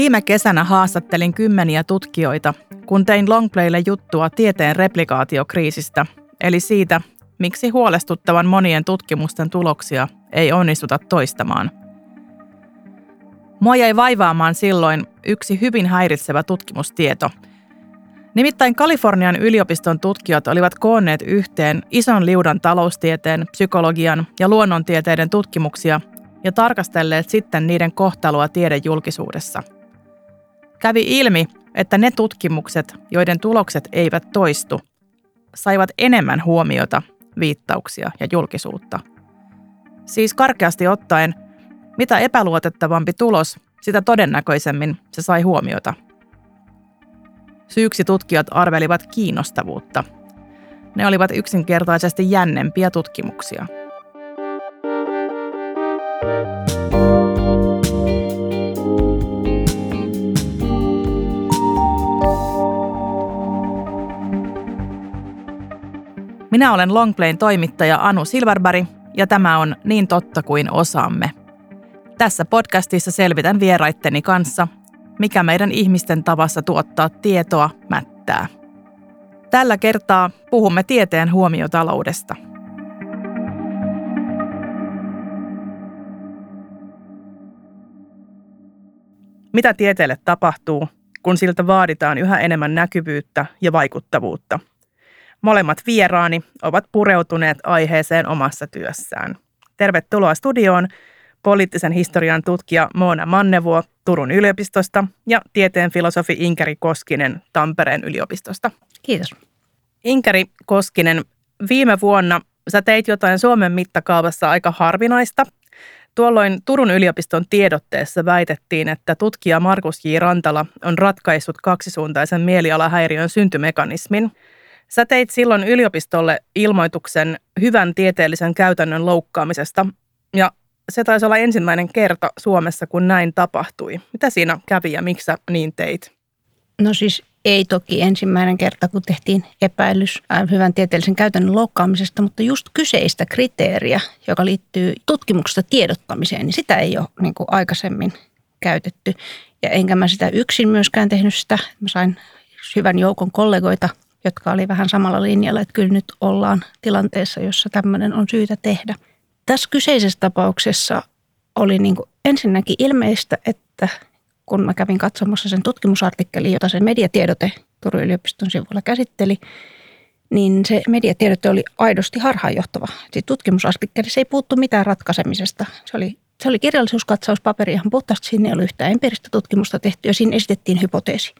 Viime kesänä haastattelin kymmeniä tutkijoita, kun tein Longplaylle juttua tieteen replikaatiokriisistä, eli siitä, miksi huolestuttavan monien tutkimusten tuloksia ei onnistuta toistamaan. Mua jäi vaivaamaan silloin yksi hyvin häiritsevä tutkimustieto. Nimittäin Kalifornian yliopiston tutkijat olivat koonneet yhteen ison liudan taloustieteen, psykologian ja luonnontieteiden tutkimuksia ja tarkastelleet sitten niiden kohtaloa tiedejulkisuudessa. Kävi ilmi, että ne tutkimukset, joiden tulokset eivät toistu, saivat enemmän huomiota, viittauksia ja julkisuutta. Siis karkeasti ottaen, mitä epäluotettavampi tulos, sitä todennäköisemmin se sai huomiota. Syyksi tutkijat arvelivat kiinnostavuutta. Ne olivat yksinkertaisesti jännempiä tutkimuksia – Minä olen Longplayn toimittaja Anu Silverberg ja tämä on Niin totta kuin osaamme. Tässä podcastissa selvitän vieraitteni kanssa, mikä meidän ihmisten tavassa tuottaa tietoa mättää. Tällä kertaa puhumme tieteen huomiotaloudesta. Mitä tieteelle tapahtuu, kun siltä vaaditaan yhä enemmän näkyvyyttä ja vaikuttavuutta – Molemmat vieraani ovat pureutuneet aiheeseen omassa työssään. Tervetuloa studioon poliittisen historian tutkija Moona Mannevuo Turun yliopistosta ja tieteen filosofi Inkeri Koskinen Tampereen yliopistosta. Kiitos. Inkeri Koskinen, viime vuonna sä teit jotain Suomen mittakaavassa aika harvinaista. Tuolloin Turun yliopiston tiedotteessa väitettiin, että tutkija Markus J. Rantala on ratkaissut kaksisuuntaisen mielialahäiriön syntymekanismin – Sä teit silloin yliopistolle ilmoituksen hyvän tieteellisen käytännön loukkaamisesta ja se taisi olla ensimmäinen kerta Suomessa, kun näin tapahtui. Mitä siinä kävi ja miksi sä niin teit? No siis ei toki ensimmäinen kerta, kun tehtiin epäilys äh, hyvän tieteellisen käytännön loukkaamisesta, mutta just kyseistä kriteeriä, joka liittyy tutkimuksesta tiedottamiseen, niin sitä ei ole niin kuin aikaisemmin käytetty. Ja enkä mä sitä yksin myöskään tehnyt sitä. Mä sain hyvän joukon kollegoita jotka oli vähän samalla linjalla, että kyllä nyt ollaan tilanteessa, jossa tämmöinen on syytä tehdä. Tässä kyseisessä tapauksessa oli niin kuin ensinnäkin ilmeistä, että kun mä kävin katsomassa sen tutkimusartikkelin, jota se mediatiedote Turun yliopiston sivulla käsitteli, niin se mediatiedote oli aidosti harhaanjohtava. Siis tutkimusartikkelissa ei puuttu mitään ratkaisemisesta. Se oli, se oli kirjallisuuskatsauspaperi ihan puhtaasti, sinne ei ollut yhtään empiiristä tutkimusta tehty ja siinä esitettiin hypoteesi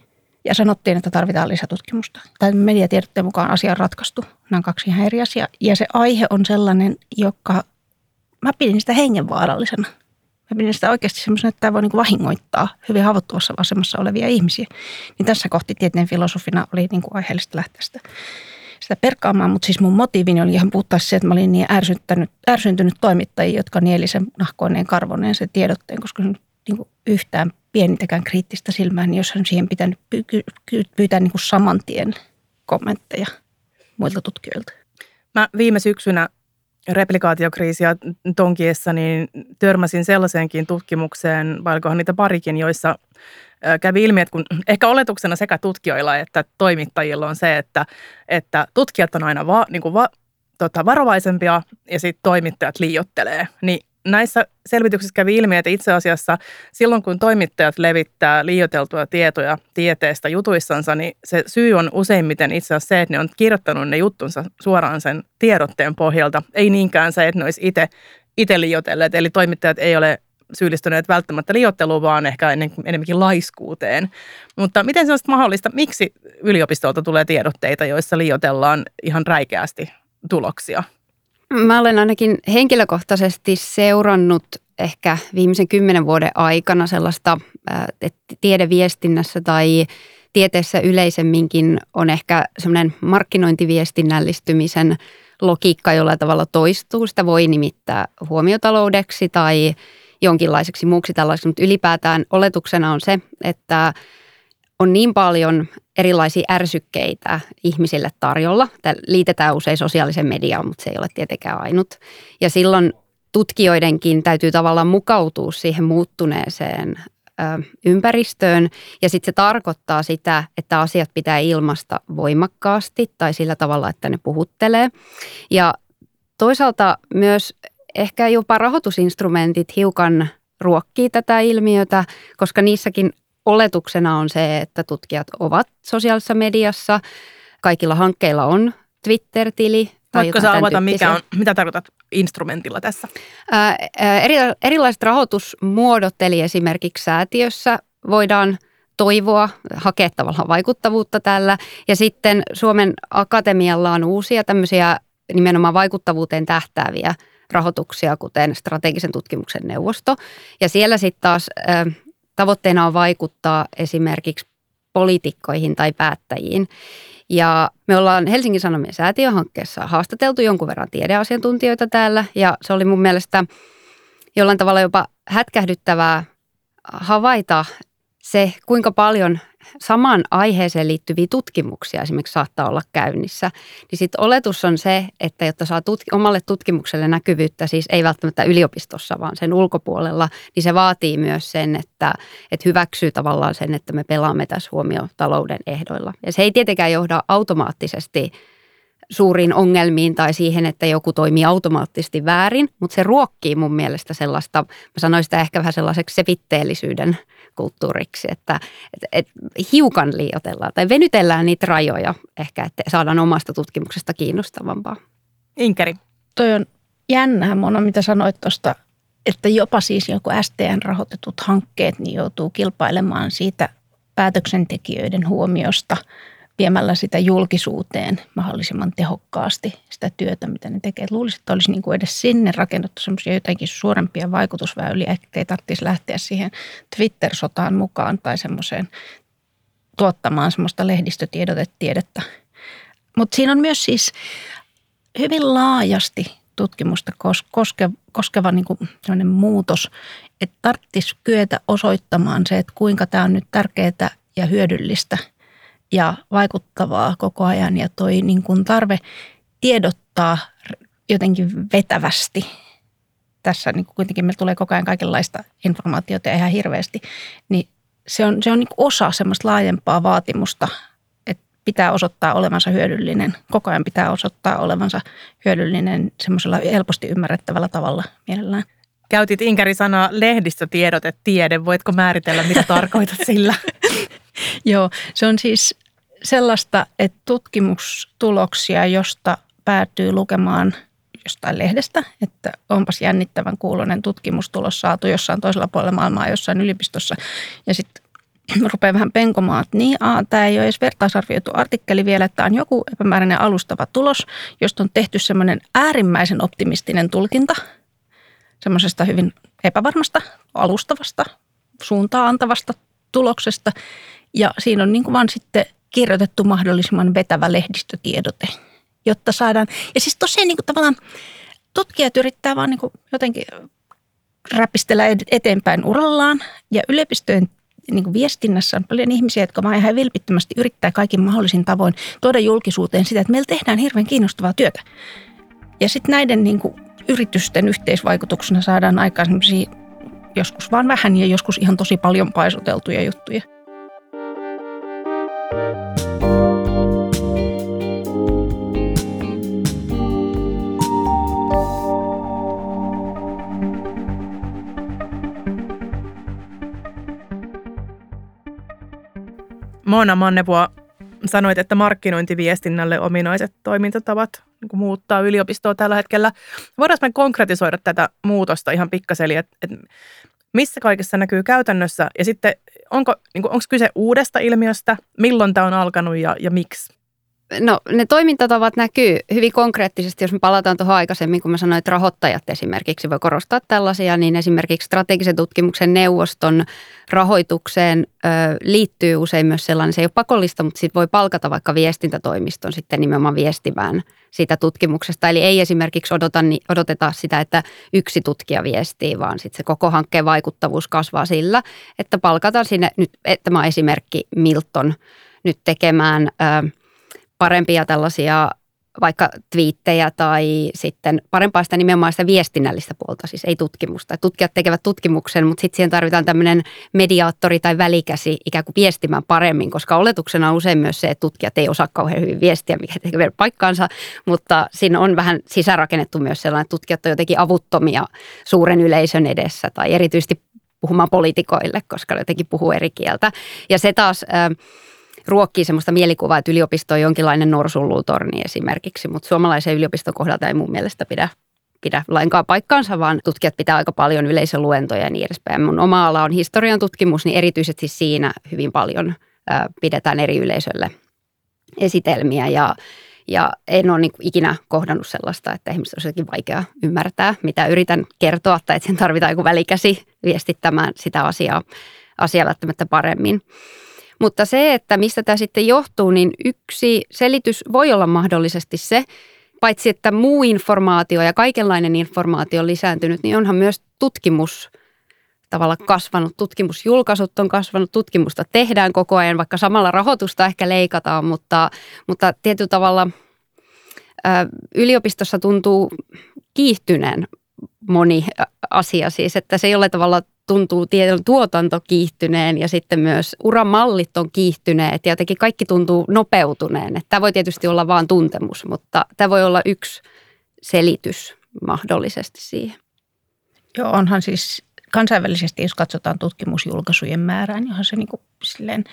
ja sanottiin, että tarvitaan lisätutkimusta. Tai mediatiedotteen mukaan asia on ratkaistu. Nämä on kaksi ihan eri asiaa. Ja se aihe on sellainen, joka, mä pidin sitä hengenvaarallisena. Mä pidin sitä oikeasti semmoisena, että tämä voi niin vahingoittaa hyvin haavoittuvassa asemassa olevia ihmisiä. Niin tässä kohti tieteen filosofina oli niin kuin aiheellista lähteä sitä, sitä perkaamaan, mutta siis mun motiivini oli ihan puhtaasti se, että mä olin niin ärsyntynyt, ärsyntynyt toimittajia, jotka nieli sen nahkoineen karvoneen sen tiedotteen, koska se niin kuin yhtään pienintäkään kriittistä silmää, niin jos hän siihen pitänyt pyytää niin kuin saman tien kommentteja muilta tutkijoilta. Mä viime syksynä replikaatiokriisiä tonkiessa, niin törmäsin sellaiseenkin tutkimukseen, vai niitä parikin, joissa kävi ilmi, että kun ehkä oletuksena sekä tutkijoilla että toimittajilla on se, että, että tutkijat on aina va, niin kuin va, tota, varovaisempia ja sitten toimittajat liiottelee, niin näissä selvityksissä kävi ilmi, että itse asiassa silloin kun toimittajat levittää liioteltua tietoja tieteestä jutuissansa, niin se syy on useimmiten itse asiassa se, että ne on kirjoittanut ne juttunsa suoraan sen tiedotteen pohjalta. Ei niinkään se, että ne olisi itse, itse liiotelleet, eli toimittajat ei ole syyllistyneet välttämättä liotteluun, vaan ehkä enemmänkin laiskuuteen. Mutta miten se on mahdollista? Miksi yliopistolta tulee tiedotteita, joissa liiotellaan ihan räikeästi tuloksia? Mä olen ainakin henkilökohtaisesti seurannut ehkä viimeisen kymmenen vuoden aikana sellaista, että tiedeviestinnässä tai tieteessä yleisemminkin on ehkä semmoinen markkinointiviestinnällistymisen logiikka jolla tavalla toistuu. Sitä voi nimittää huomiotaloudeksi tai jonkinlaiseksi muuksi tällaiseksi, mutta ylipäätään oletuksena on se, että on niin paljon erilaisia ärsykkeitä ihmisille tarjolla. Tämä liitetään usein sosiaalisen mediaan, mutta se ei ole tietenkään ainut. Ja silloin tutkijoidenkin täytyy tavallaan mukautua siihen muuttuneeseen ympäristöön. Ja sitten se tarkoittaa sitä, että asiat pitää ilmasta voimakkaasti tai sillä tavalla, että ne puhuttelee. Ja toisaalta myös ehkä jopa rahoitusinstrumentit hiukan ruokkii tätä ilmiötä, koska niissäkin oletuksena on se, että tutkijat ovat sosiaalisessa mediassa. Kaikilla hankkeilla on Twitter-tili. Voitko sä avata, mikä on, mitä tarkoitat instrumentilla tässä? Ää, eri, erilaiset rahoitusmuodot, eli esimerkiksi säätiössä voidaan toivoa, hakea tavallaan vaikuttavuutta tällä. Ja sitten Suomen Akatemialla on uusia tämmöisiä nimenomaan vaikuttavuuteen tähtääviä rahoituksia, kuten strategisen tutkimuksen neuvosto. Ja siellä sitten taas tavoitteena on vaikuttaa esimerkiksi poliitikkoihin tai päättäjiin. Ja me ollaan Helsingin Sanomien säätiöhankkeessa haastateltu jonkun verran tiedeasiantuntijoita täällä ja se oli mun mielestä jollain tavalla jopa hätkähdyttävää havaita se, kuinka paljon samaan aiheeseen liittyviä tutkimuksia esimerkiksi saattaa olla käynnissä, niin sitten oletus on se, että jotta saa tutk- omalle tutkimukselle näkyvyyttä, siis ei välttämättä yliopistossa, vaan sen ulkopuolella, niin se vaatii myös sen, että, että hyväksyy tavallaan sen, että me pelaamme tässä huomioon talouden ehdoilla. Ja se ei tietenkään johda automaattisesti suuriin ongelmiin tai siihen, että joku toimii automaattisesti väärin, mutta se ruokkii mun mielestä sellaista, mä sanoisin sitä ehkä vähän sellaiseksi sevitteellisyyden kulttuuriksi, että et, et hiukan liioitellaan tai venytellään niitä rajoja ehkä, että saadaan omasta tutkimuksesta kiinnostavampaa. Inkeri. Toi on jännää Mona, mitä sanoit tuosta, että jopa siis joku STN-rahoitetut hankkeet niin joutuu kilpailemaan siitä päätöksentekijöiden huomiosta – viemällä sitä julkisuuteen mahdollisimman tehokkaasti sitä työtä, mitä ne tekee. Luulisin, että olisi niin kuin edes sinne rakennettu semmoisia jotenkin suurempia vaikutusväyliä, ettei tarvitsisi lähteä siihen Twitter-sotaan mukaan tai semmoiseen tuottamaan semmoista lehdistötiedotetiedettä. Mutta siinä on myös siis hyvin laajasti tutkimusta koskeva, koskeva niin kuin muutos, että tarvitsisi kyetä osoittamaan se, että kuinka tämä on nyt tärkeää ja hyödyllistä – ja vaikuttavaa koko ajan ja toi niin kuin tarve tiedottaa jotenkin vetävästi. Tässä niin kuin kuitenkin meillä tulee koko ajan kaikenlaista informaatiota ja ihan hirveästi, niin se on, se on niin osa semmoista laajempaa vaatimusta, että pitää osoittaa olevansa hyödyllinen. Koko ajan pitää osoittaa olevansa hyödyllinen semmoisella helposti ymmärrettävällä tavalla mielellään. Käytit Inkari sanaa lehdistötiedote, tiede. Voitko määritellä, mitä tarkoitat sillä? Joo, se on siis sellaista, että tutkimustuloksia, josta päätyy lukemaan jostain lehdestä, että onpas jännittävän kuulonen tutkimustulos saatu jossain toisella puolella maailmaa, jossain yliopistossa. Ja sitten rupeaa vähän penkomaan, että niin, tämä ei ole edes vertaisarvioitu artikkeli vielä, että tämä on joku epämääräinen alustava tulos, josta on tehty semmoinen äärimmäisen optimistinen tulkinta semmoisesta hyvin epävarmasta, alustavasta, suuntaa antavasta tuloksesta. Ja siinä on niin kuin vaan sitten kirjoitettu mahdollisimman vetävä lehdistötiedote, jotta saadaan, ja siis tosiaan niin kuin tavallaan tutkijat yrittää vaan niin kuin jotenkin räpistellä eteenpäin urallaan ja yliopistojen niin kuin viestinnässä on paljon ihmisiä, jotka vaan ihan vilpittömästi yrittää kaikin mahdollisin tavoin tuoda julkisuuteen sitä, että meillä tehdään hirveän kiinnostavaa työtä. Ja sitten näiden niin kuin yritysten yhteisvaikutuksena saadaan aikaan joskus vaan vähän ja joskus ihan tosi paljon paisuteltuja juttuja. Mona Mannevua sanoit, että markkinointiviestinnälle ominaiset toimintatavat niin muuttaa yliopistoa tällä hetkellä. Voidaanko me konkretisoida tätä muutosta ihan pikkaseli, että, että missä kaikessa näkyy käytännössä ja sitten onko, niin kuin, onko kyse uudesta ilmiöstä, milloin tämä on alkanut ja, ja miksi? No ne toimintatavat näkyy hyvin konkreettisesti, jos me palataan tuohon aikaisemmin, kun mä sanoin, että rahoittajat esimerkiksi voi korostaa tällaisia, niin esimerkiksi strategisen tutkimuksen neuvoston rahoitukseen ö, liittyy usein myös sellainen, se ei ole pakollista, mutta sitten voi palkata vaikka viestintätoimiston sitten nimenomaan viestimään siitä tutkimuksesta. Eli ei esimerkiksi odota, niin odoteta sitä, että yksi tutkija viestii, vaan sitten se koko hankkeen vaikuttavuus kasvaa sillä, että palkataan sinne, nyt tämä esimerkki Milton nyt tekemään... Ö, parempia tällaisia vaikka twiittejä tai sitten parempaa sitä nimenomaan sitä viestinnällistä puolta, siis ei tutkimusta. Tutkijat tekevät tutkimuksen, mutta sitten siihen tarvitaan tämmöinen mediaattori tai välikäsi ikään kuin viestimään paremmin, koska oletuksena on usein myös se, että tutkijat ei osaa kauhean hyvin viestiä, mikä tekee paikkaansa, mutta siinä on vähän sisärakennettu myös sellainen, että tutkijat on jotenkin avuttomia suuren yleisön edessä tai erityisesti puhumaan poliitikoille, koska ne jotenkin puhuu eri kieltä. Ja se taas... Äh, ruokkii semmoista mielikuvaa, että yliopisto on jonkinlainen norsulluutorni esimerkiksi, mutta suomalaisen yliopiston kohdalta ei mun mielestä pidä pidä lainkaan paikkaansa, vaan tutkijat pitää aika paljon yleisöluentoja ja niin edespäin. Mun oma ala on historian tutkimus, niin erityisesti siinä hyvin paljon ää, pidetään eri yleisölle esitelmiä ja, ja en ole niin ikinä kohdannut sellaista, että ihmiset olisi jotenkin vaikea ymmärtää, mitä yritän kertoa, tai että sen tarvitaan joku välikäsi viestittämään sitä asiaa, asiaa välttämättä paremmin. Mutta se, että mistä tämä sitten johtuu, niin yksi selitys voi olla mahdollisesti se, paitsi että muu informaatio ja kaikenlainen informaatio on lisääntynyt, niin onhan myös tutkimus tavalla kasvanut, tutkimusjulkaisut on kasvanut, tutkimusta tehdään koko ajan, vaikka samalla rahoitusta ehkä leikataan, mutta, mutta tietyllä tavalla yliopistossa tuntuu kiihtyneen moni asia siis, että se jollain tavalla tuntuu tiedon tuotanto kiihtyneen ja sitten myös uramallit on kiihtyneet ja jotenkin kaikki tuntuu nopeutuneen. Tämä voi tietysti olla vain tuntemus, mutta tämä voi olla yksi selitys mahdollisesti siihen. Joo, onhan siis kansainvälisesti, jos katsotaan tutkimusjulkaisujen määrää, niin onhan se niin kuin silleen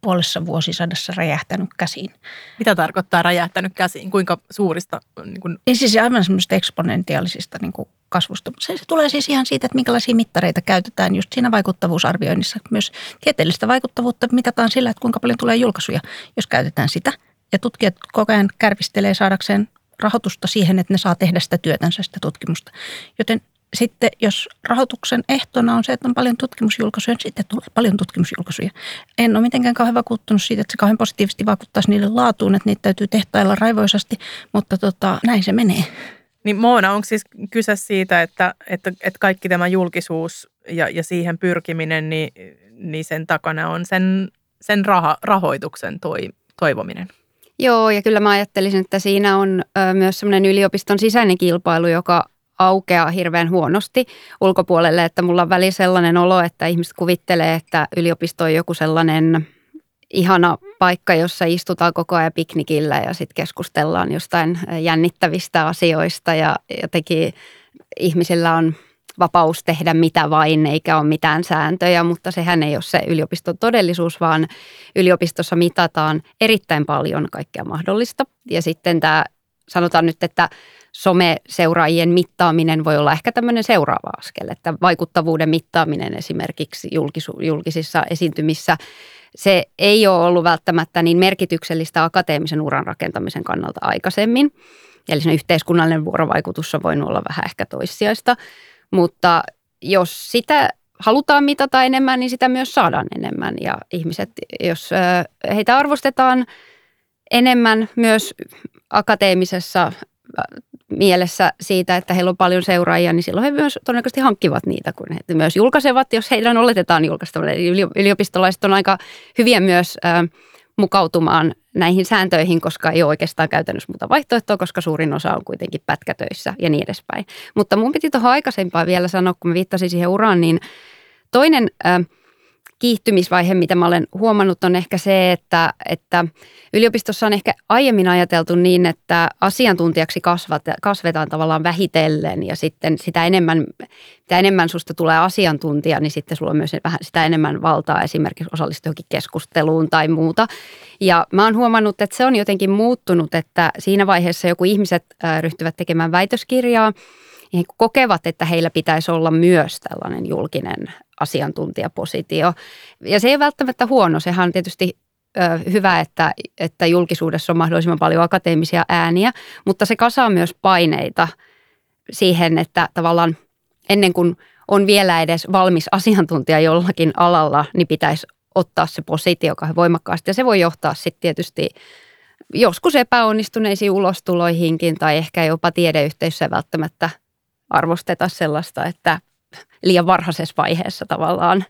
puolessa vuosisadassa räjähtänyt käsiin. Mitä tarkoittaa räjähtänyt käsiin? Kuinka suurista? Niin kuin... Ei siis aivan semmoista eksponentiaalisista niin kuin kasvusta. Se, se tulee siis ihan siitä, että minkälaisia mittareita käytetään just siinä vaikuttavuusarvioinnissa. Myös tieteellistä vaikuttavuutta mitataan sillä, että kuinka paljon tulee julkaisuja, jos käytetään sitä. Ja tutkijat koko ajan kärvistelee saadakseen rahoitusta siihen, että ne saa tehdä sitä työtänsä, sitä tutkimusta. Joten sitten jos rahoituksen ehtona on se, että on paljon tutkimusjulkaisuja, niin sitten tulee paljon tutkimusjulkaisuja. En ole mitenkään kauhean vakuuttunut siitä, että se kauhean positiivisesti vaikuttaisi niille laatuun, että niitä täytyy tehtailla raivoisasti, mutta tota, näin se menee. Niin Moona, onko siis kyse siitä, että, että, että kaikki tämä julkisuus ja, ja siihen pyrkiminen, niin, niin sen takana on sen, sen raha, rahoituksen toi, toivominen? Joo, ja kyllä mä ajattelisin, että siinä on ö, myös semmoinen yliopiston sisäinen kilpailu, joka aukeaa hirveän huonosti ulkopuolelle, että mulla on väli sellainen olo, että ihmiset kuvittelee, että yliopisto on joku sellainen ihana paikka, jossa istutaan koko ajan piknikillä ja sitten keskustellaan jostain jännittävistä asioista ja jotenkin ihmisillä on vapaus tehdä mitä vain, eikä ole mitään sääntöjä, mutta sehän ei ole se yliopiston todellisuus, vaan yliopistossa mitataan erittäin paljon kaikkea mahdollista. Ja sitten tämä, sanotaan nyt, että someseuraajien mittaaminen voi olla ehkä tämmöinen seuraava askel, että vaikuttavuuden mittaaminen esimerkiksi julkisissa esiintymissä, se ei ole ollut välttämättä niin merkityksellistä akateemisen uran rakentamisen kannalta aikaisemmin. Eli se yhteiskunnallinen vuorovaikutus on voinut olla vähän ehkä toissijaista, mutta jos sitä halutaan mitata enemmän, niin sitä myös saadaan enemmän. Ja ihmiset, jos heitä arvostetaan enemmän myös akateemisessa mielessä siitä, että heillä on paljon seuraajia, niin silloin he myös todennäköisesti hankkivat niitä, kun he myös julkaisevat, jos heidän oletetaan julkaistavan. Yliopistolaiset on aika hyviä myös mukautumaan näihin sääntöihin, koska ei ole oikeastaan käytännössä muuta vaihtoehtoa, koska suurin osa on kuitenkin pätkätöissä ja niin edespäin. Mutta mun piti tuohon aikaisempaan vielä sanoa, kun mä viittasin siihen uraan, niin toinen äh, kiihtymisvaihe, mitä mä olen huomannut, on ehkä se, että, että yliopistossa on ehkä aiemmin ajateltu niin, että asiantuntijaksi kasvat, kasvetaan tavallaan vähitellen ja sitten sitä enemmän, mitä enemmän susta tulee asiantuntija, niin sitten sulla on myös vähän sitä enemmän valtaa esimerkiksi osallistua johonkin keskusteluun tai muuta. Ja mä oon huomannut, että se on jotenkin muuttunut, että siinä vaiheessa joku ihmiset ryhtyvät tekemään väitöskirjaa, he kokevat, että heillä pitäisi olla myös tällainen julkinen asiantuntijapositio. Ja se ei ole välttämättä huono, sehän on tietysti hyvä, että, että julkisuudessa on mahdollisimman paljon akateemisia ääniä, mutta se kasaa myös paineita siihen, että tavallaan ennen kuin on vielä edes valmis asiantuntija jollakin alalla, niin pitäisi ottaa se positio voimakkaasti. Ja se voi johtaa sitten tietysti joskus epäonnistuneisiin ulostuloihinkin tai ehkä jopa tiedeyhteisössä välttämättä arvosteta sellaista, että liian varhaisessa vaiheessa tavallaan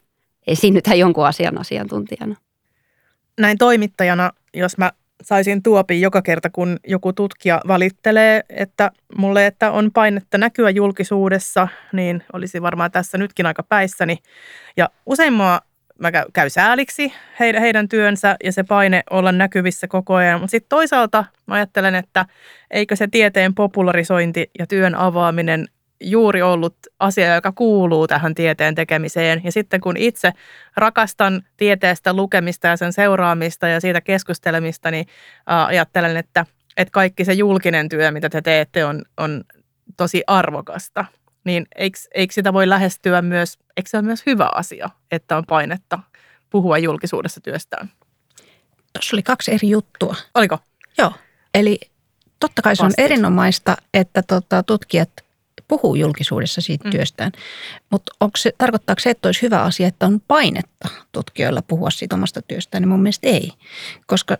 esiinnytään jonkun asian asiantuntijana. Näin toimittajana, jos mä saisin tuopi joka kerta, kun joku tutkija valittelee, että mulle, että on painetta näkyä julkisuudessa, niin olisi varmaan tässä nytkin aika päissäni. Ja usein mua mä käy sääliksi heidän, heidän työnsä ja se paine olla näkyvissä koko ajan. Mutta sitten toisaalta mä ajattelen, että eikö se tieteen popularisointi ja työn avaaminen juuri ollut asia, joka kuuluu tähän tieteen tekemiseen. Ja sitten kun itse rakastan tieteestä lukemista ja sen seuraamista ja siitä keskustelemista, niin ajattelen, että, että kaikki se julkinen työ, mitä te teette, on, on tosi arvokasta. Niin eikö, eikö sitä voi lähestyä myös, eikö se ole myös hyvä asia, että on painetta puhua julkisuudessa työstään? Tuossa oli kaksi eri juttua. Oliko? Joo, eli totta kai se on erinomaista, että tota, tutkijat – puhuu julkisuudessa siitä mm. työstään. Mutta se, tarkoittaako se, että olisi hyvä asia, että on painetta tutkijoilla puhua siitä omasta työstään? Niin mun mielestä ei, koska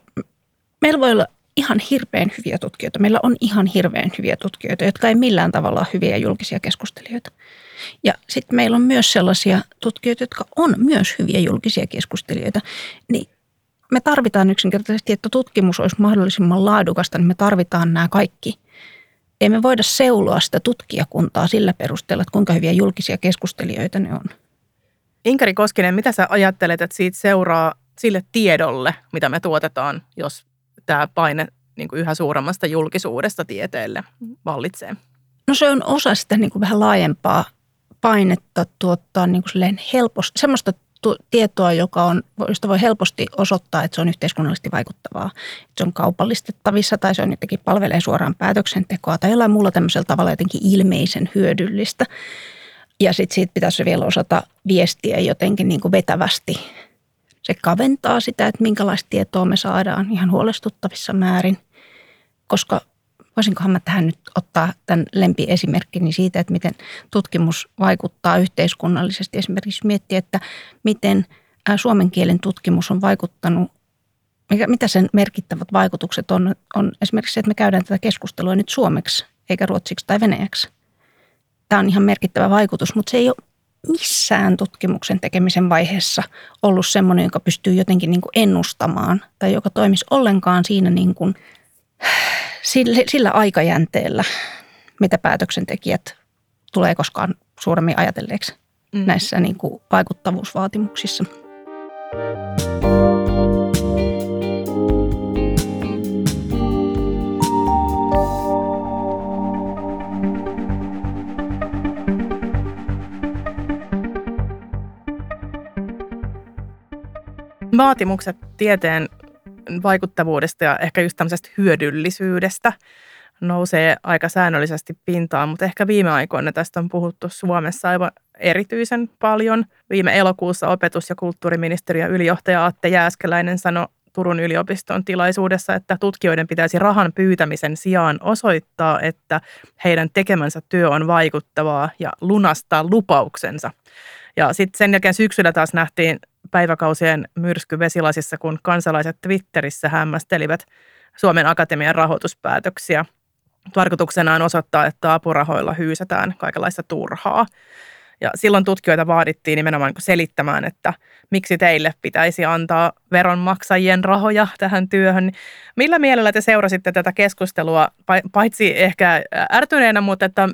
meillä voi olla ihan hirveän hyviä tutkijoita. Meillä on ihan hirveän hyviä tutkijoita, jotka ei millään tavalla ole hyviä julkisia keskustelijoita. Ja sitten meillä on myös sellaisia tutkijoita, jotka on myös hyviä julkisia keskustelijoita. Niin me tarvitaan yksinkertaisesti, että tutkimus olisi mahdollisimman laadukasta, niin me tarvitaan nämä kaikki – ei me voida seuloa sitä tutkijakuntaa sillä perusteella, että kuinka hyviä julkisia keskustelijoita ne on. Inkari Koskinen, mitä sä ajattelet, että siitä seuraa sille tiedolle, mitä me tuotetaan, jos tämä paine niin kuin yhä suuremmasta julkisuudesta tieteelle vallitsee? No se on osa sitä niin kuin vähän laajempaa painetta tuottaa niin kuin helposti, semmoista tietoa, joka on, josta voi helposti osoittaa, että se on yhteiskunnallisesti vaikuttavaa. Että se on kaupallistettavissa tai se on jotenkin palvelee suoraan päätöksentekoa tai jollain muulla tämmöisellä tavalla jotenkin ilmeisen hyödyllistä. Ja sitten siitä pitäisi vielä osata viestiä jotenkin niin kuin vetävästi. Se kaventaa sitä, että minkälaista tietoa me saadaan ihan huolestuttavissa määrin, koska voisinkohan mä tähän nyt ottaa tämän lempiesimerkkini siitä, että miten tutkimus vaikuttaa yhteiskunnallisesti. Esimerkiksi miettiä, että miten suomen kielen tutkimus on vaikuttanut, mitä sen merkittävät vaikutukset on, on esimerkiksi se, että me käydään tätä keskustelua nyt suomeksi eikä ruotsiksi tai venäjäksi. Tämä on ihan merkittävä vaikutus, mutta se ei ole missään tutkimuksen tekemisen vaiheessa ollut semmoinen, joka pystyy jotenkin niin kuin ennustamaan tai joka toimisi ollenkaan siinä niin kuin sillä, sillä aikajänteellä, mitä päätöksentekijät tulee koskaan suuremmin ajatelleeksi mm. näissä niin kuin vaikuttavuusvaatimuksissa. Vaatimukset tieteen vaikuttavuudesta ja ehkä just tämmöisestä hyödyllisyydestä nousee aika säännöllisesti pintaan, mutta ehkä viime aikoina tästä on puhuttu Suomessa aivan erityisen paljon. Viime elokuussa opetus- ja kulttuuriministeriön ylijohtaja Atte Jääskeläinen sanoi Turun yliopiston tilaisuudessa, että tutkijoiden pitäisi rahan pyytämisen sijaan osoittaa, että heidän tekemänsä työ on vaikuttavaa ja lunastaa lupauksensa. Ja sitten sen jälkeen syksyllä taas nähtiin päiväkausien myrsky vesilasissa, kun kansalaiset Twitterissä hämmästelivät Suomen Akatemian rahoituspäätöksiä. Tarkoituksena on osoittaa, että apurahoilla hyysätään kaikenlaista turhaa. Ja silloin tutkijoita vaadittiin nimenomaan niin selittämään, että miksi teille pitäisi antaa veronmaksajien rahoja tähän työhön. Millä mielellä te seurasitte tätä keskustelua, paitsi ehkä ärtyneenä, mutta että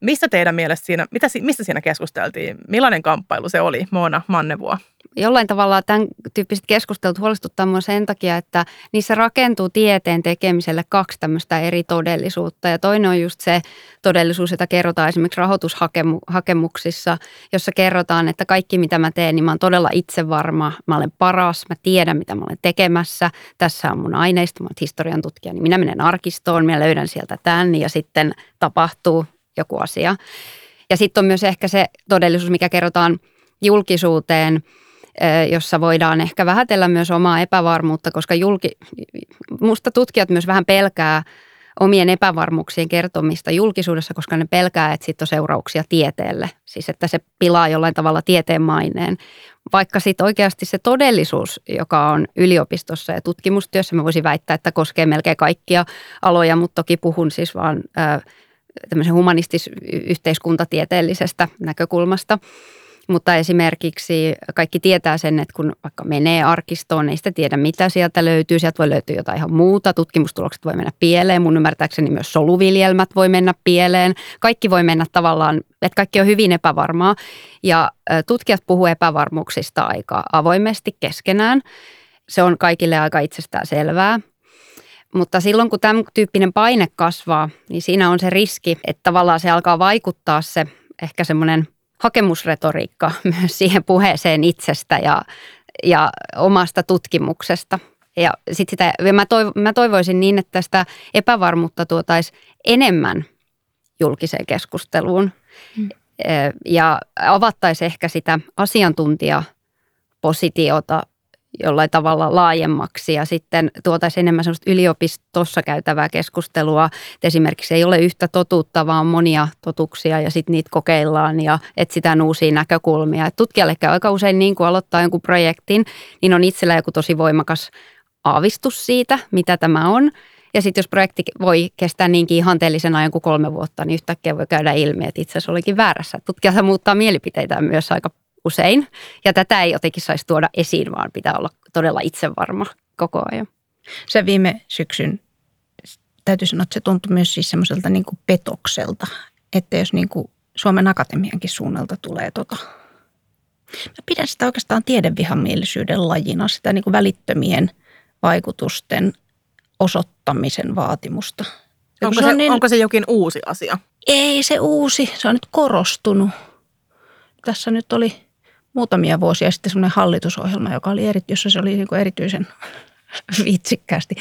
mistä, teidän mielestä siinä, mistä siinä keskusteltiin? Millainen kamppailu se oli, Moona Mannevuo? Jollain tavalla tämän tyyppiset keskustelut huolestuttaa minua sen takia, että niissä rakentuu tieteen tekemiselle kaksi tämmöistä eri todellisuutta. Ja toinen on just se todellisuus, jota kerrotaan esimerkiksi rahoitushakemuksissa, jossa kerrotaan, että kaikki mitä mä teen, niin mä oon todella itsevarma, mä olen paras, mä tiedän mitä mä olen tekemässä. Tässä on mun aineisto, mä olen historian tutkija, niin minä menen arkistoon, minä löydän sieltä tämän ja sitten tapahtuu joku asia. Ja sitten on myös ehkä se todellisuus, mikä kerrotaan julkisuuteen – jossa voidaan ehkä vähätellä myös omaa epävarmuutta, koska julki, musta tutkijat myös vähän pelkää omien epävarmuuksien kertomista julkisuudessa, koska ne pelkää, että sitten on seurauksia tieteelle. Siis että se pilaa jollain tavalla tieteen maineen. Vaikka sitten oikeasti se todellisuus, joka on yliopistossa ja tutkimustyössä, mä voisin väittää, että koskee melkein kaikkia aloja, mutta toki puhun siis vaan tämmöisen humanistis-yhteiskuntatieteellisestä näkökulmasta – Mutta esimerkiksi kaikki tietää sen, että kun vaikka menee arkistoon, ei sitä tiedä mitä sieltä löytyy. Sieltä voi löytyä jotain ihan muuta. Tutkimustulokset voi mennä pieleen. Mun ymmärtääkseni myös soluviljelmät voi mennä pieleen. Kaikki voi mennä tavallaan, että kaikki on hyvin epävarmaa. Ja tutkijat puhuu epävarmuuksista aika avoimesti keskenään. Se on kaikille aika itsestään selvää. Mutta silloin kun tämän tyyppinen paine kasvaa, niin siinä on se riski, että tavallaan se alkaa vaikuttaa se ehkä semmoinen hakemusretoriikka myös siihen puheeseen itsestä ja, ja omasta tutkimuksesta. Ja sit sitä, mä, toiv, mä toivoisin niin, että tästä epävarmuutta tuotaisiin enemmän julkiseen keskusteluun mm. ja avattaisiin ehkä sitä asiantuntijapositiota jollain tavalla laajemmaksi ja sitten tuotaisiin enemmän sellaista yliopistossa käytävää keskustelua, että esimerkiksi ei ole yhtä totuutta, vaan monia totuuksia ja sitten niitä kokeillaan ja etsitään uusia näkökulmia. Et tutkijalle käy aika usein niin kuin aloittaa jonkun projektin, niin on itsellä joku tosi voimakas aavistus siitä, mitä tämä on. Ja sitten jos projekti voi kestää niinkin ihanteellisen ajan kuin kolme vuotta, niin yhtäkkiä voi käydä ilmi, että itse asiassa olikin väärässä. Tutkija muuttaa mielipiteitä myös aika usein. Ja tätä ei jotenkin saisi tuoda esiin, vaan pitää olla todella itsevarma koko ajan. Se viime syksyn, täytyy sanoa, että se tuntui myös siis semmoiselta niin kuin petokselta, että jos niin kuin Suomen Akatemiankin suunnalta tulee tota. Mä pidän sitä oikeastaan tiedevihamielisyuden lajina, sitä niin kuin välittömien vaikutusten osoittamisen vaatimusta. Onko se, se niin, onko se jokin uusi asia? Ei se uusi, se on nyt korostunut. Tässä nyt oli muutamia vuosia sitten semmoinen hallitusohjelma, joka oli eri, jossa se oli niin kuin erityisen vitsikkäästi.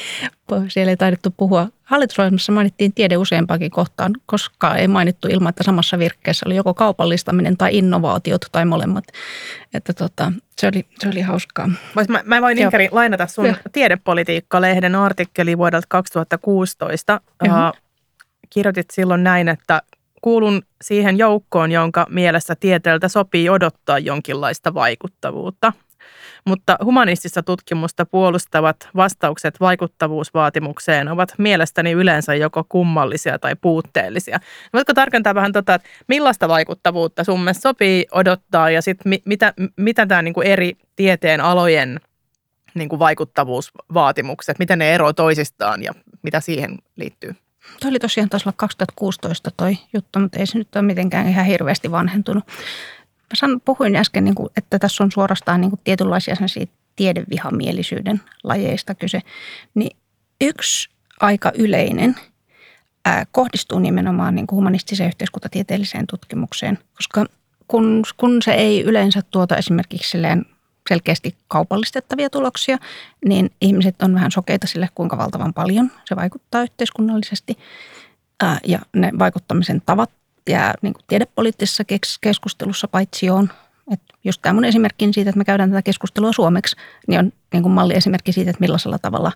Siellä ei taidettu puhua. Hallitusohjelmassa mainittiin tiede useampakin kohtaan, koska ei mainittu ilman, että samassa virkkeessä oli joko kaupallistaminen tai innovaatiot tai molemmat. Että tota, se, oli, se oli hauskaa. Vois, mä, mä voin Inkari lainata sun Joo. Tiedepolitiikka-lehden artikkeli vuodelta 2016. Uh, kirjoitit silloin näin, että kuulun siihen joukkoon, jonka mielessä tieteeltä sopii odottaa jonkinlaista vaikuttavuutta. Mutta humanistista tutkimusta puolustavat vastaukset vaikuttavuusvaatimukseen ovat mielestäni yleensä joko kummallisia tai puutteellisia. Voitko tarkentaa vähän tota, että millaista vaikuttavuutta sun mielestä sopii odottaa ja sitten mitä, mitä tämä niinku eri tieteen alojen niinku vaikuttavuusvaatimukset, miten ne eroavat toisistaan ja mitä siihen liittyy? Tuo oli tosiaan taas 2016 toi juttu, mutta ei se nyt ole mitenkään ihan hirveästi vanhentunut. Mä san, puhuin äsken, niin kuin, että tässä on suorastaan niin kuin tietynlaisia tiedevihamielisyyden lajeista kyse. Niin yksi aika yleinen ää, kohdistuu nimenomaan niin kuin humanistiseen yhteiskuntatieteelliseen tutkimukseen, koska kun, kun se ei yleensä tuota esimerkiksi silleen selkeästi kaupallistettavia tuloksia, niin ihmiset on vähän sokeita sille, kuinka valtavan paljon se vaikuttaa yhteiskunnallisesti. Ja ne vaikuttamisen tavat ja niin kuin tiedepoliittisessa keskustelussa paitsi on, että just tämä mun esimerkki siitä, että me käydään tätä keskustelua suomeksi, niin on niin kuin malliesimerkki siitä, että millaisella tavalla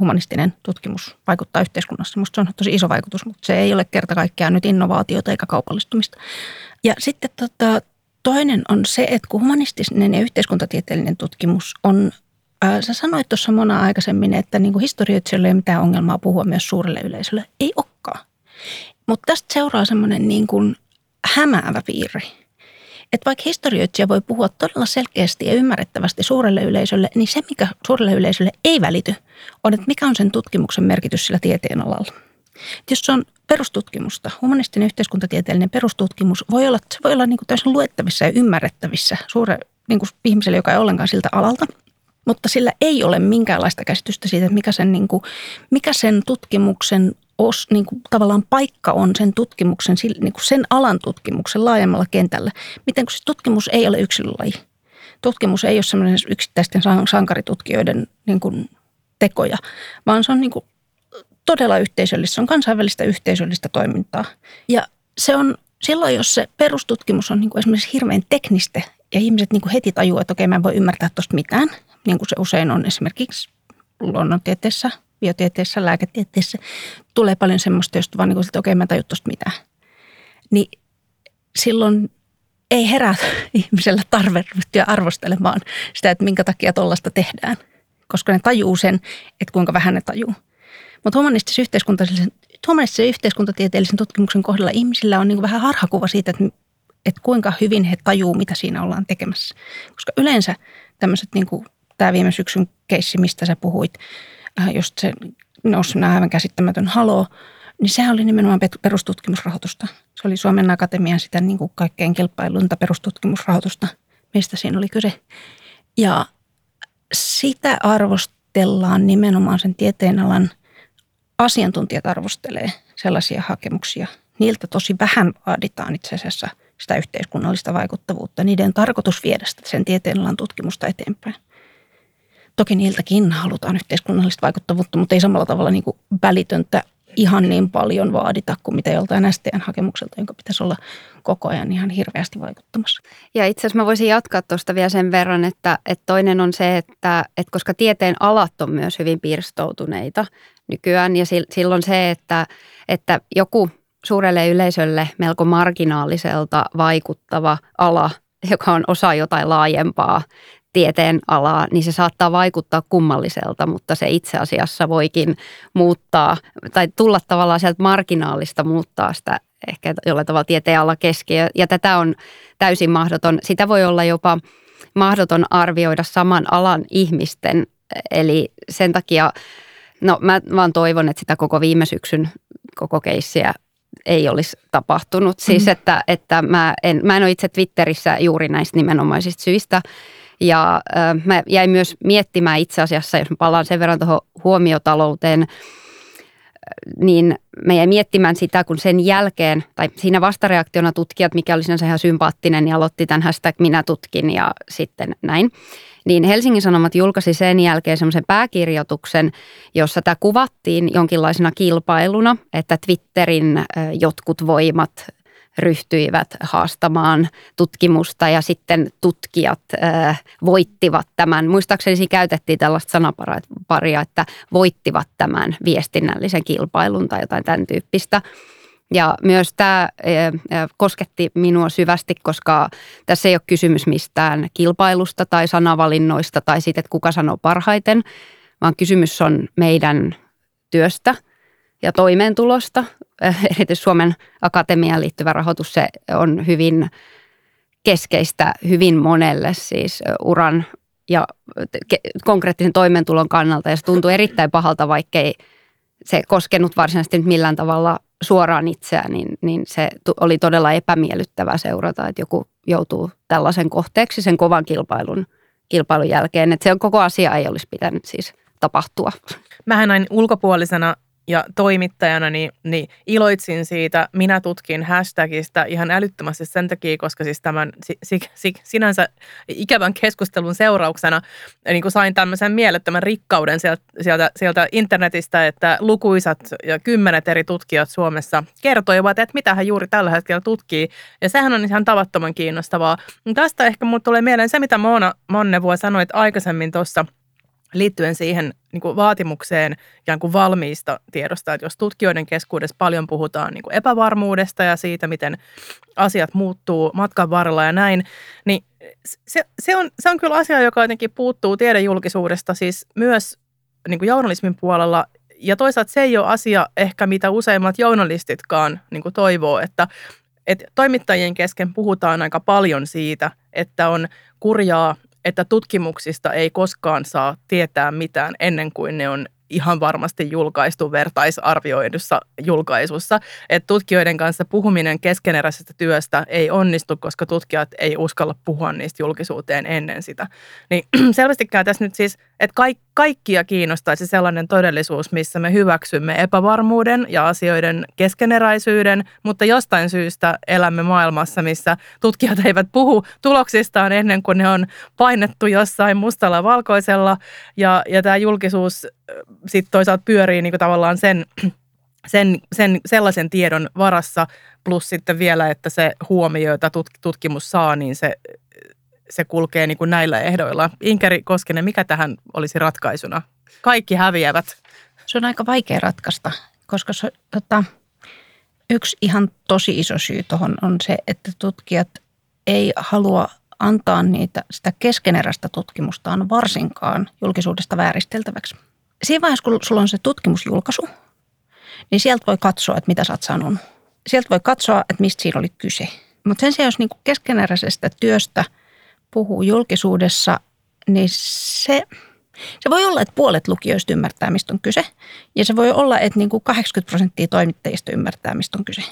humanistinen tutkimus vaikuttaa yhteiskunnassa. Minusta se on tosi iso vaikutus, mutta se ei ole kerta kaikkiaan nyt innovaatiota eikä kaupallistumista. Ja sitten tota, Toinen on se, että kun humanistinen ja yhteiskuntatieteellinen tutkimus on, ää, sä sanoit tuossa mona aikaisemmin, että niin historioitsijoille ei ole mitään ongelmaa puhua myös suurelle yleisölle. Ei olekaan. Mutta tästä seuraa semmoinen niin kuin hämäävä piirre. Että vaikka historioitsija voi puhua todella selkeästi ja ymmärrettävästi suurelle yleisölle, niin se, mikä suurelle yleisölle ei välity, on, että mikä on sen tutkimuksen merkitys sillä tieteenalalla. Jos on perustutkimusta, humanistinen yhteiskuntatieteellinen perustutkimus voi olla, se voi olla niin täysin luettavissa ja ymmärrettävissä suure, niin kuin ihmiselle, joka ei ollenkaan siltä alalta. Mutta sillä ei ole minkäänlaista käsitystä siitä, että mikä sen, niin kuin, mikä sen tutkimuksen os, niin kuin tavallaan paikka on sen tutkimuksen, niin kuin sen alan tutkimuksen laajemmalla kentällä. Miten kun se tutkimus ei ole yksilölaji. Tutkimus ei ole semmoinen yksittäisten sankaritutkijoiden niin kuin tekoja, vaan se on niin kuin todella yhteisöllistä, se on kansainvälistä yhteisöllistä toimintaa. Ja se on silloin, jos se perustutkimus on niin kuin esimerkiksi hirveän teknistä ja ihmiset niin kuin heti tajuaa, että okei, mä en voi ymmärtää tuosta mitään, niin kuin se usein on esimerkiksi luonnontieteessä, biotieteessä, lääketieteessä, tulee paljon semmoista, josta vaan niin kuin, että okei, mä en taju tuosta mitään. Niin silloin ei herää ihmisellä tarve ryhtyä arvostelemaan sitä, että minkä takia tuollaista tehdään, koska ne tajuu sen, että kuinka vähän ne tajuu. Mutta humanistisen yhteiskuntatieteellisen, humanistisen yhteiskuntatieteellisen tutkimuksen kohdalla ihmisillä on niin vähän harhakuva siitä, että että kuinka hyvin he tajuu, mitä siinä ollaan tekemässä. Koska yleensä tämmöiset, niin tämä viime syksyn keissi, mistä sä puhuit, äh, just se nousi aivan käsittämätön haloo, niin sehän oli nimenomaan perustutkimusrahoitusta. Se oli Suomen Akatemian sitä niin kuin kaikkein kilpailunta perustutkimusrahoitusta, mistä siinä oli kyse. Ja sitä arvostellaan nimenomaan sen tieteenalan asiantuntijat arvostelee sellaisia hakemuksia. Niiltä tosi vähän vaaditaan itse asiassa sitä yhteiskunnallista vaikuttavuutta. Niiden tarkoitus viedä sen tieteenalan tutkimusta eteenpäin. Toki niiltäkin halutaan yhteiskunnallista vaikuttavuutta, mutta ei samalla tavalla niin kuin välitöntä ihan niin paljon vaadita kuin mitä joltain STN-hakemukselta, jonka pitäisi olla koko ajan ihan hirveästi vaikuttamassa. Ja itse asiassa mä voisin jatkaa tuosta vielä sen verran, että, että toinen on se, että, että koska tieteen alat on myös hyvin pirstoutuneita nykyään ja silloin se, että, että joku suurelle yleisölle melko marginaaliselta vaikuttava ala, joka on osa jotain laajempaa tieteen alaa, niin se saattaa vaikuttaa kummalliselta, mutta se itse asiassa voikin muuttaa tai tulla tavallaan sieltä marginaalista muuttaa sitä ehkä jollain tavalla tieteen alla keskiö. Ja tätä on täysin mahdoton. Sitä voi olla jopa mahdoton arvioida saman alan ihmisten. Eli sen takia, no mä vaan toivon, että sitä koko viime syksyn koko keissiä ei olisi tapahtunut. Siis mm-hmm. että, että mä, en, mä en ole itse Twitterissä juuri näistä nimenomaisista syistä. Ja äh, mä jäin myös miettimään itse asiassa, jos mä palaan sen verran tuohon huomiotalouteen, niin me jäi miettimään sitä, kun sen jälkeen, tai siinä vastareaktiona tutkijat, mikä oli sinänsä ihan sympaattinen, niin aloitti tämän hashtag minä tutkin ja sitten näin. Niin Helsingin Sanomat julkaisi sen jälkeen semmoisen pääkirjoituksen, jossa tämä kuvattiin jonkinlaisena kilpailuna, että Twitterin jotkut voimat ryhtyivät haastamaan tutkimusta ja sitten tutkijat äh, voittivat tämän. Muistaakseni siinä käytettiin tällaista sanaparia, että voittivat tämän viestinnällisen kilpailun tai jotain tämän tyyppistä. Ja myös tämä kosketti minua syvästi, koska tässä ei ole kysymys mistään kilpailusta tai sanavalinnoista tai siitä, että kuka sanoo parhaiten, vaan kysymys on meidän työstä – ja toimeentulosta. Erityisesti Suomen Akatemiaan liittyvä rahoitus se on hyvin keskeistä hyvin monelle siis uran ja konkreettisen toimeentulon kannalta. Ja se tuntuu erittäin pahalta, vaikkei se koskenut varsinaisesti millään tavalla suoraan itseään, niin, niin se oli todella epämiellyttävää seurata, että joku joutuu tällaisen kohteeksi sen kovan kilpailun, kilpailun jälkeen. Että se koko asia ei olisi pitänyt siis tapahtua. Mähän näin ulkopuolisena ja toimittajana niin, niin iloitsin siitä minä tutkin hashtagista ihan älyttömästi sen takia, koska siis tämän si, si, si, sinänsä ikävän keskustelun seurauksena niin kuin sain tämmöisen mielettömän rikkauden sieltä, sieltä, sieltä internetistä, että lukuisat ja kymmenet eri tutkijat Suomessa kertoivat, että mitä hän juuri tällä hetkellä tutkii. Ja sehän on ihan tavattoman kiinnostavaa. Tästä ehkä mulle tulee mieleen se, mitä Moona Monnevua sanoit aikaisemmin tuossa – liittyen siihen niin kuin vaatimukseen ikään kuin valmiista tiedosta, että jos tutkijoiden keskuudessa paljon puhutaan niin kuin epävarmuudesta ja siitä, miten asiat muuttuu matkan varrella ja näin, niin se, se, on, se on kyllä asia, joka jotenkin puuttuu tiedejulkisuudesta siis myös niin kuin journalismin puolella. Ja toisaalta se ei ole asia ehkä, mitä useimmat journalistitkaan niin kuin toivoo, että, että toimittajien kesken puhutaan aika paljon siitä, että on kurjaa että tutkimuksista ei koskaan saa tietää mitään ennen kuin ne on ihan varmasti julkaistu vertaisarvioidussa julkaisussa. Että tutkijoiden kanssa puhuminen keskeneräisestä työstä ei onnistu, koska tutkijat ei uskalla puhua niistä julkisuuteen ennen sitä. Niin selvästikään tässä nyt siis, että kaikki kaikkia kiinnostaisi sellainen todellisuus, missä me hyväksymme epävarmuuden ja asioiden keskeneräisyyden, mutta jostain syystä elämme maailmassa, missä tutkijat eivät puhu tuloksistaan ennen kuin ne on painettu jossain mustalla valkoisella. Ja, ja tämä julkisuus sitten toisaalta pyörii niin kuin tavallaan sen, sen, sen, sellaisen tiedon varassa, plus sitten vielä, että se huomio, jota tutkimus saa, niin se se kulkee niin kuin näillä ehdoilla. Inkeri Koskinen, mikä tähän olisi ratkaisuna? Kaikki häviävät. Se on aika vaikea ratkaista, koska se, tota, yksi ihan tosi iso syy tuohon on se, että tutkijat ei halua antaa niitä, sitä keskeneräistä tutkimustaan varsinkaan julkisuudesta vääristeltäväksi. Siinä vaiheessa, kun sulla on se tutkimusjulkaisu, niin sieltä voi katsoa, että mitä sä oot sanonut. Sieltä voi katsoa, että mistä siinä oli kyse – Mutta sen sijaan, jos niin keskeneräisestä työstä puhuu julkisuudessa, niin se, se voi olla, että puolet lukijoista ymmärtää, mistä on kyse. Ja se voi olla, että niin kuin 80 prosenttia toimittajista ymmärtää, mistä on kyse.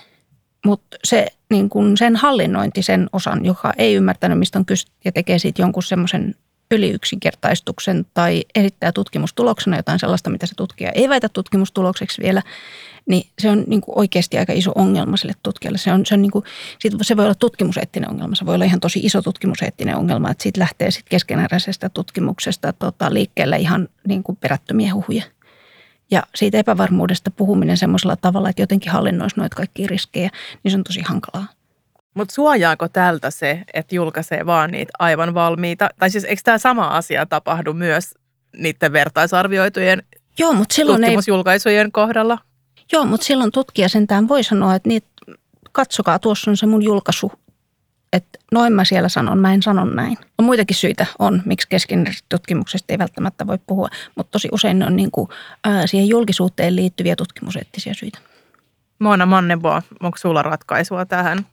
Mutta se, niin kun sen hallinnointi, sen osan, joka ei ymmärtänyt, mistä on kyse ja tekee siitä jonkun semmoisen yliyksinkertaistuksen tai esittää tutkimustuloksena jotain sellaista, mitä se tutkija ei väitä tutkimustulokseksi vielä, niin se on niin kuin oikeasti aika iso ongelma sille tutkijalle. Se, on, se, on niin kuin, se voi olla tutkimuseettinen ongelma, se voi olla ihan tosi iso tutkimuseettinen ongelma, että siitä lähtee sitten keskeneräisestä tutkimuksesta tota, liikkeelle ihan niin kuin perättömiä huhuja. Ja siitä epävarmuudesta puhuminen semmoisella tavalla, että jotenkin hallinnoisi noita kaikkia riskejä, niin se on tosi hankalaa. Mutta suojaako tältä se, että julkaisee vaan niitä aivan valmiita? Tai siis eikö tämä sama asia tapahdu myös niiden vertaisarvioitujen Joo, mutta silloin tutkimusjulkaisujen ei... kohdalla? Joo, mutta silloin tutkija sentään voi sanoa, että niitä, katsokaa, tuossa on se mun julkaisu. Että noin mä siellä sanon, mä en sano näin. On muitakin syitä on, miksi keskeneräisestä tutkimuksesta ei välttämättä voi puhua, mutta tosi usein ne on niin kuin, ää, siihen julkisuuteen liittyviä tutkimuseettisiä syitä. Moona Mannebo, onko sulla ratkaisua tähän?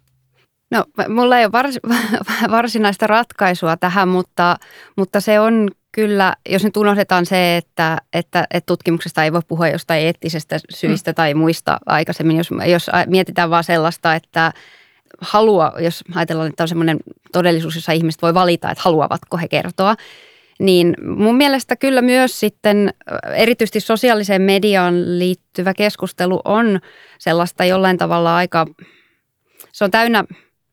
No, mulla ei ole vars, varsinaista ratkaisua tähän, mutta, mutta se on kyllä, jos nyt unohdetaan se, että, että, että tutkimuksesta ei voi puhua jostain eettisestä syistä mm. tai muista aikaisemmin, jos, jos mietitään vaan sellaista, että halua, jos ajatellaan, että on semmoinen todellisuus, jossa ihmiset voi valita, että haluavatko he kertoa, niin mun mielestä kyllä myös sitten erityisesti sosiaaliseen mediaan liittyvä keskustelu on sellaista jollain tavalla aika, se on täynnä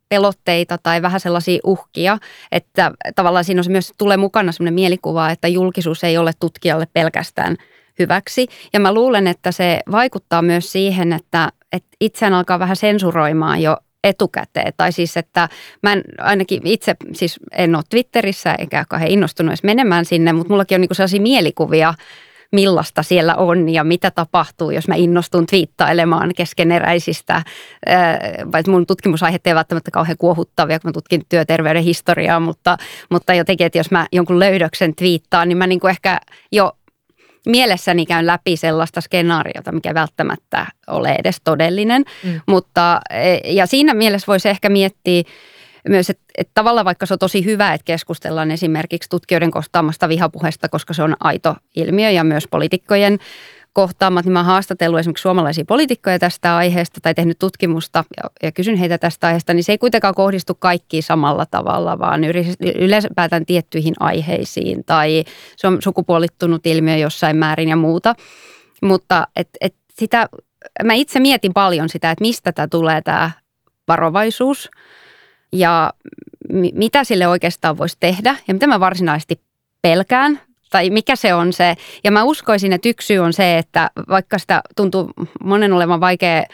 pelotteita tai vähän sellaisia uhkia, että tavallaan siinä on myös tulee mukana sellainen mielikuva, että julkisuus ei ole tutkijalle pelkästään hyväksi. Ja mä luulen, että se vaikuttaa myös siihen, että, että itseään alkaa vähän sensuroimaan jo etukäteen. Tai siis, että mä en, ainakin itse siis en ole Twitterissä eikä kauhean innostunut edes menemään sinne, mutta mullakin on niinku sellaisia mielikuvia millaista siellä on ja mitä tapahtuu, jos mä innostun twiittailemaan keskeneräisistä. Vaikka mun tutkimusaiheet eivät välttämättä kauhean kuohuttavia, kun mä tutkin työterveyden historiaa, mutta, mutta jotenkin, että jos mä jonkun löydöksen twiittaan, niin mä niin kuin ehkä jo mielessäni käyn läpi sellaista skenaariota, mikä välttämättä ole edes todellinen. Mm. Mutta, e, ja siinä mielessä voisi ehkä miettiä, myös, että, että tavallaan vaikka se on tosi hyvä, että keskustellaan esimerkiksi tutkijoiden kohtaamasta vihapuheesta, koska se on aito ilmiö ja myös poliitikkojen kohtaamat, niin mä oon haastatellut esimerkiksi suomalaisia poliitikkoja tästä aiheesta tai tehnyt tutkimusta ja, ja kysyn heitä tästä aiheesta, niin se ei kuitenkaan kohdistu kaikkiin samalla tavalla, vaan ylipäätään tiettyihin aiheisiin tai se on sukupuolittunut ilmiö jossain määrin ja muuta. Mutta et, et sitä, mä itse mietin paljon sitä, että mistä tämä tulee tämä varovaisuus – ja mitä sille oikeastaan voisi tehdä ja mitä mä varsinaisesti pelkään tai mikä se on se. Ja mä uskoisin, että yksi syy on se, että vaikka sitä tuntuu monen olevan vaikea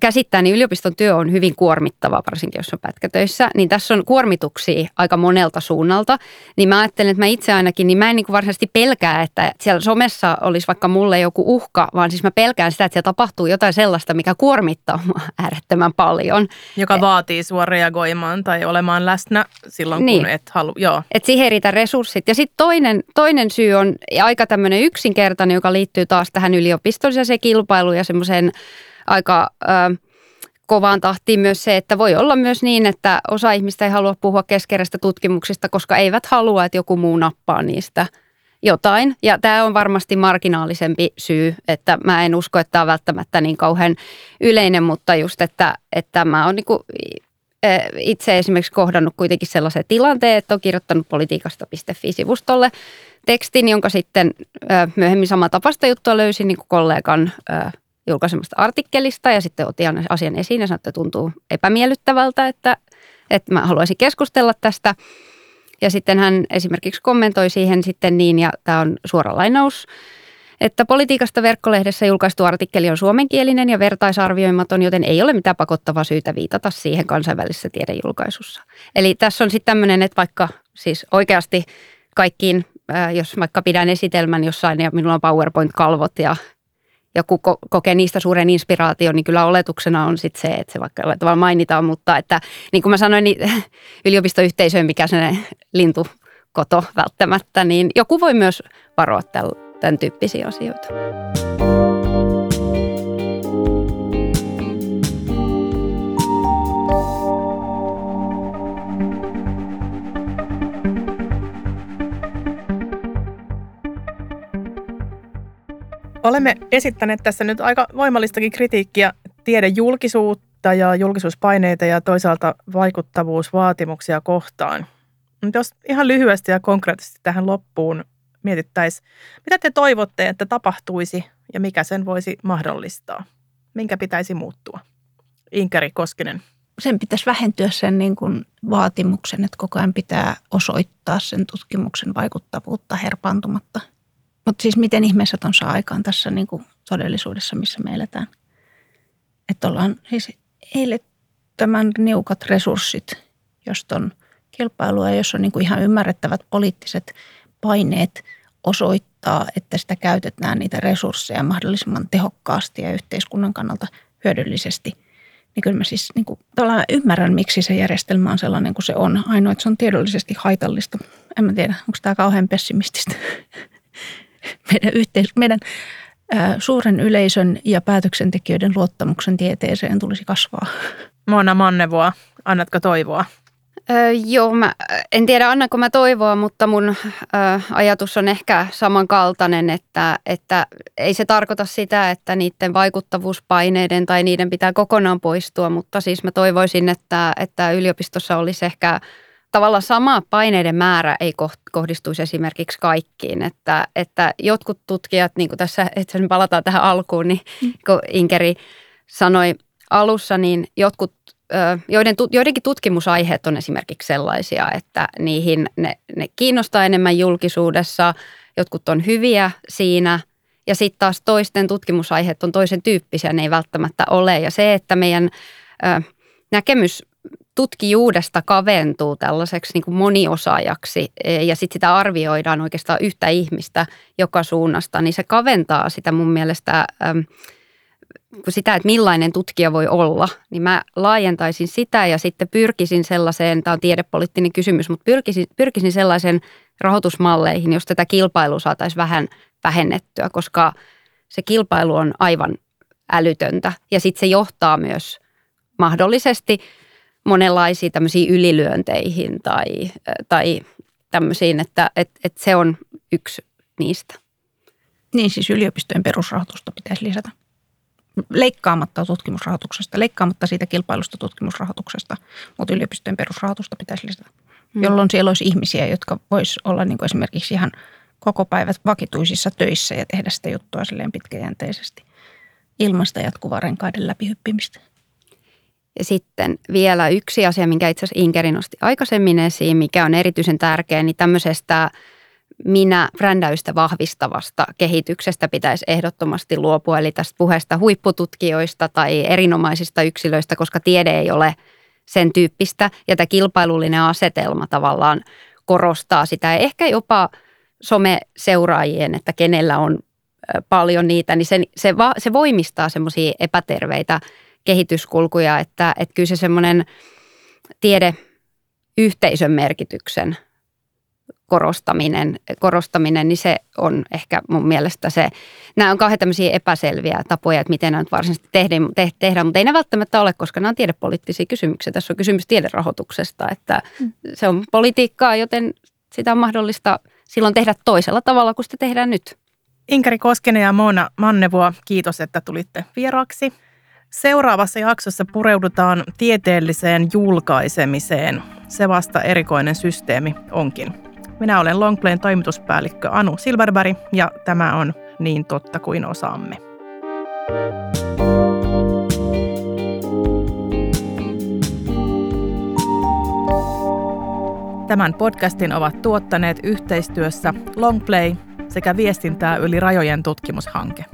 käsittää, niin yliopiston työ on hyvin kuormittava, varsinkin jos on pätkätöissä. Niin tässä on kuormituksia aika monelta suunnalta. Niin mä ajattelen, että mä itse ainakin, niin mä en niin kuin varsinaisesti pelkää, että siellä somessa olisi vaikka mulle joku uhka, vaan siis mä pelkään sitä, että siellä tapahtuu jotain sellaista, mikä kuormittaa mua äärettömän paljon. Joka et, vaatii sua reagoimaan tai olemaan läsnä silloin, niin. kun et halua. Joo. Et siihen ei riitä resurssit. Ja sitten toinen, toinen syy on aika tämmöinen yksinkertainen, joka liittyy taas tähän yliopistolliseen kilpailuun ja semmoiseen aika ö, kovaan tahtiin myös se, että voi olla myös niin, että osa ihmistä ei halua puhua keskerästä tutkimuksista, koska eivät halua, että joku muu nappaa niistä jotain. Ja tämä on varmasti marginaalisempi syy, että mä en usko, että tämä on välttämättä niin kauhean yleinen, mutta just, että, että mä oon niinku itse esimerkiksi kohdannut kuitenkin sellaisen tilanteen, että on kirjoittanut politiikasta.fi-sivustolle tekstin, jonka sitten myöhemmin sama tapasta juttua löysin niin kuin kollegan julkaisemasta artikkelista ja sitten otin asian esiin ja sanoin, että tuntuu epämiellyttävältä, että, että mä haluaisin keskustella tästä. Ja sitten hän esimerkiksi kommentoi siihen sitten niin, ja tämä on suora lainaus, että politiikasta verkkolehdessä julkaistu artikkeli on suomenkielinen ja vertaisarvioimaton, joten ei ole mitään pakottavaa syytä viitata siihen kansainvälisessä tiedejulkaisussa. Eli tässä on sitten tämmöinen, että vaikka siis oikeasti kaikkiin, jos vaikka pidän esitelmän jossain ja minulla on PowerPoint-kalvot ja joku ko- kokee niistä suuren inspiraation, niin kyllä oletuksena on sitten se, että se vaikka tavallaan mainitaan, mutta että niin kuin mä sanoin, niin yliopistoyhteisöön, mikä se lintukoto välttämättä, niin joku voi myös varoa tämän tyyppisiä asioita. Olemme esittäneet tässä nyt aika voimallistakin kritiikkiä tiedejulkisuutta ja julkisuuspaineita ja toisaalta vaikuttavuusvaatimuksia kohtaan. Mutta jos ihan lyhyesti ja konkreettisesti tähän loppuun mietittäisiin, mitä te toivotte, että tapahtuisi ja mikä sen voisi mahdollistaa? Minkä pitäisi muuttua? Inkari Koskinen. Sen pitäisi vähentyä sen niin kuin vaatimuksen, että koko ajan pitää osoittaa sen tutkimuksen vaikuttavuutta herpaantumatta. Mutta siis miten ihmeessä ton saa aikaan tässä niin kuin todellisuudessa, missä me eletään? Että ollaan siis eilettömän niukat resurssit, jos on kilpailua, jos on niin kuin ihan ymmärrettävät poliittiset paineet osoittaa, että sitä käytetään niitä resursseja mahdollisimman tehokkaasti ja yhteiskunnan kannalta hyödyllisesti. Niin kyllä mä siis niin kuin, ymmärrän, miksi se järjestelmä on sellainen kuin se on. Ainoa, että se on tiedollisesti haitallista. En mä tiedä, onko tämä kauhean pessimististä. Meidän, yhteis- meidän ää, suuren yleisön ja päätöksentekijöiden luottamuksen tieteeseen tulisi kasvaa. Mona Mannevoa, annatko toivoa? Öö, joo, mä en tiedä annanko mä toivoa, mutta mun ö, ajatus on ehkä samankaltainen, että, että ei se tarkoita sitä, että niiden vaikuttavuuspaineiden tai niiden pitää kokonaan poistua, mutta siis mä toivoisin, että, että yliopistossa olisi ehkä tavallaan sama paineiden määrä ei kohdistuisi esimerkiksi kaikkiin. Että, että jotkut tutkijat, niin kuin tässä, että me palataan tähän alkuun, niin mm. kun Inkeri sanoi alussa, niin jotkut, joiden, joidenkin tutkimusaiheet on esimerkiksi sellaisia, että niihin ne, ne kiinnostaa enemmän julkisuudessa, jotkut on hyviä siinä – ja sitten taas toisten tutkimusaiheet on toisen tyyppisiä, ne ei välttämättä ole. Ja se, että meidän ö, näkemys tutkijuudesta kaventuu tällaiseksi niin kuin moniosaajaksi e, ja sitten sitä arvioidaan oikeastaan yhtä ihmistä joka suunnasta, niin se kaventaa sitä mun mielestä sitä, että millainen tutkija voi olla, niin mä laajentaisin sitä ja sitten pyrkisin sellaiseen, tämä on tiedepoliittinen kysymys, mutta pyrkisin, pyrkisin sellaisen rahoitusmalleihin, jos tätä kilpailua saataisiin vähän vähennettyä, koska se kilpailu on aivan älytöntä. Ja sitten se johtaa myös mahdollisesti – monenlaisiin tämmöisiin ylilyönteihin tai, tai tämmöisiin, että et, et se on yksi niistä. Niin siis yliopistojen perusrahoitusta pitäisi lisätä. Leikkaamatta tutkimusrahoituksesta, leikkaamatta siitä kilpailusta tutkimusrahoituksesta, mutta yliopistojen perusrahoitusta pitäisi lisätä. Hmm. Jolloin siellä olisi ihmisiä, jotka vois olla niin kuin esimerkiksi ihan koko päivät vakituisissa töissä ja tehdä sitä juttua silleen pitkäjänteisesti ilman sitä jatkuvaa renkaiden läpihyppimistä. Ja sitten vielä yksi asia, minkä itse asiassa Inkeri nosti aikaisemmin esiin, mikä on erityisen tärkeä, niin tämmöisestä minä brändäystä vahvistavasta kehityksestä pitäisi ehdottomasti luopua, eli tästä puheesta huippututkijoista tai erinomaisista yksilöistä, koska tiede ei ole sen tyyppistä, ja tämä kilpailullinen asetelma tavallaan korostaa sitä, ehkä jopa someseuraajien, että kenellä on paljon niitä, niin se, se, se voimistaa semmoisia epäterveitä kehityskulkuja, että, että kyllä se semmoinen tiedeyhteisön merkityksen korostaminen, korostaminen, niin se on ehkä mun mielestä se, nämä on kauhean tämmöisiä epäselviä tapoja, että miten nämä nyt varsinaisesti tehdään, tehdään, mutta ei ne välttämättä ole, koska nämä on tiedepoliittisia kysymyksiä. Tässä on kysymys tiederahoituksesta, että mm. se on politiikkaa, joten sitä on mahdollista silloin tehdä toisella tavalla kuin sitä tehdään nyt. Inkari Koskinen ja Moona Mannevoa, kiitos, että tulitte vieraaksi. Seuraavassa jaksossa pureudutaan tieteelliseen julkaisemiseen. Se vasta erikoinen systeemi onkin. Minä olen Longplayn toimituspäällikkö Anu Silverberg ja tämä on niin totta kuin osaamme. Tämän podcastin ovat tuottaneet yhteistyössä Longplay sekä viestintää yli rajojen tutkimushanke.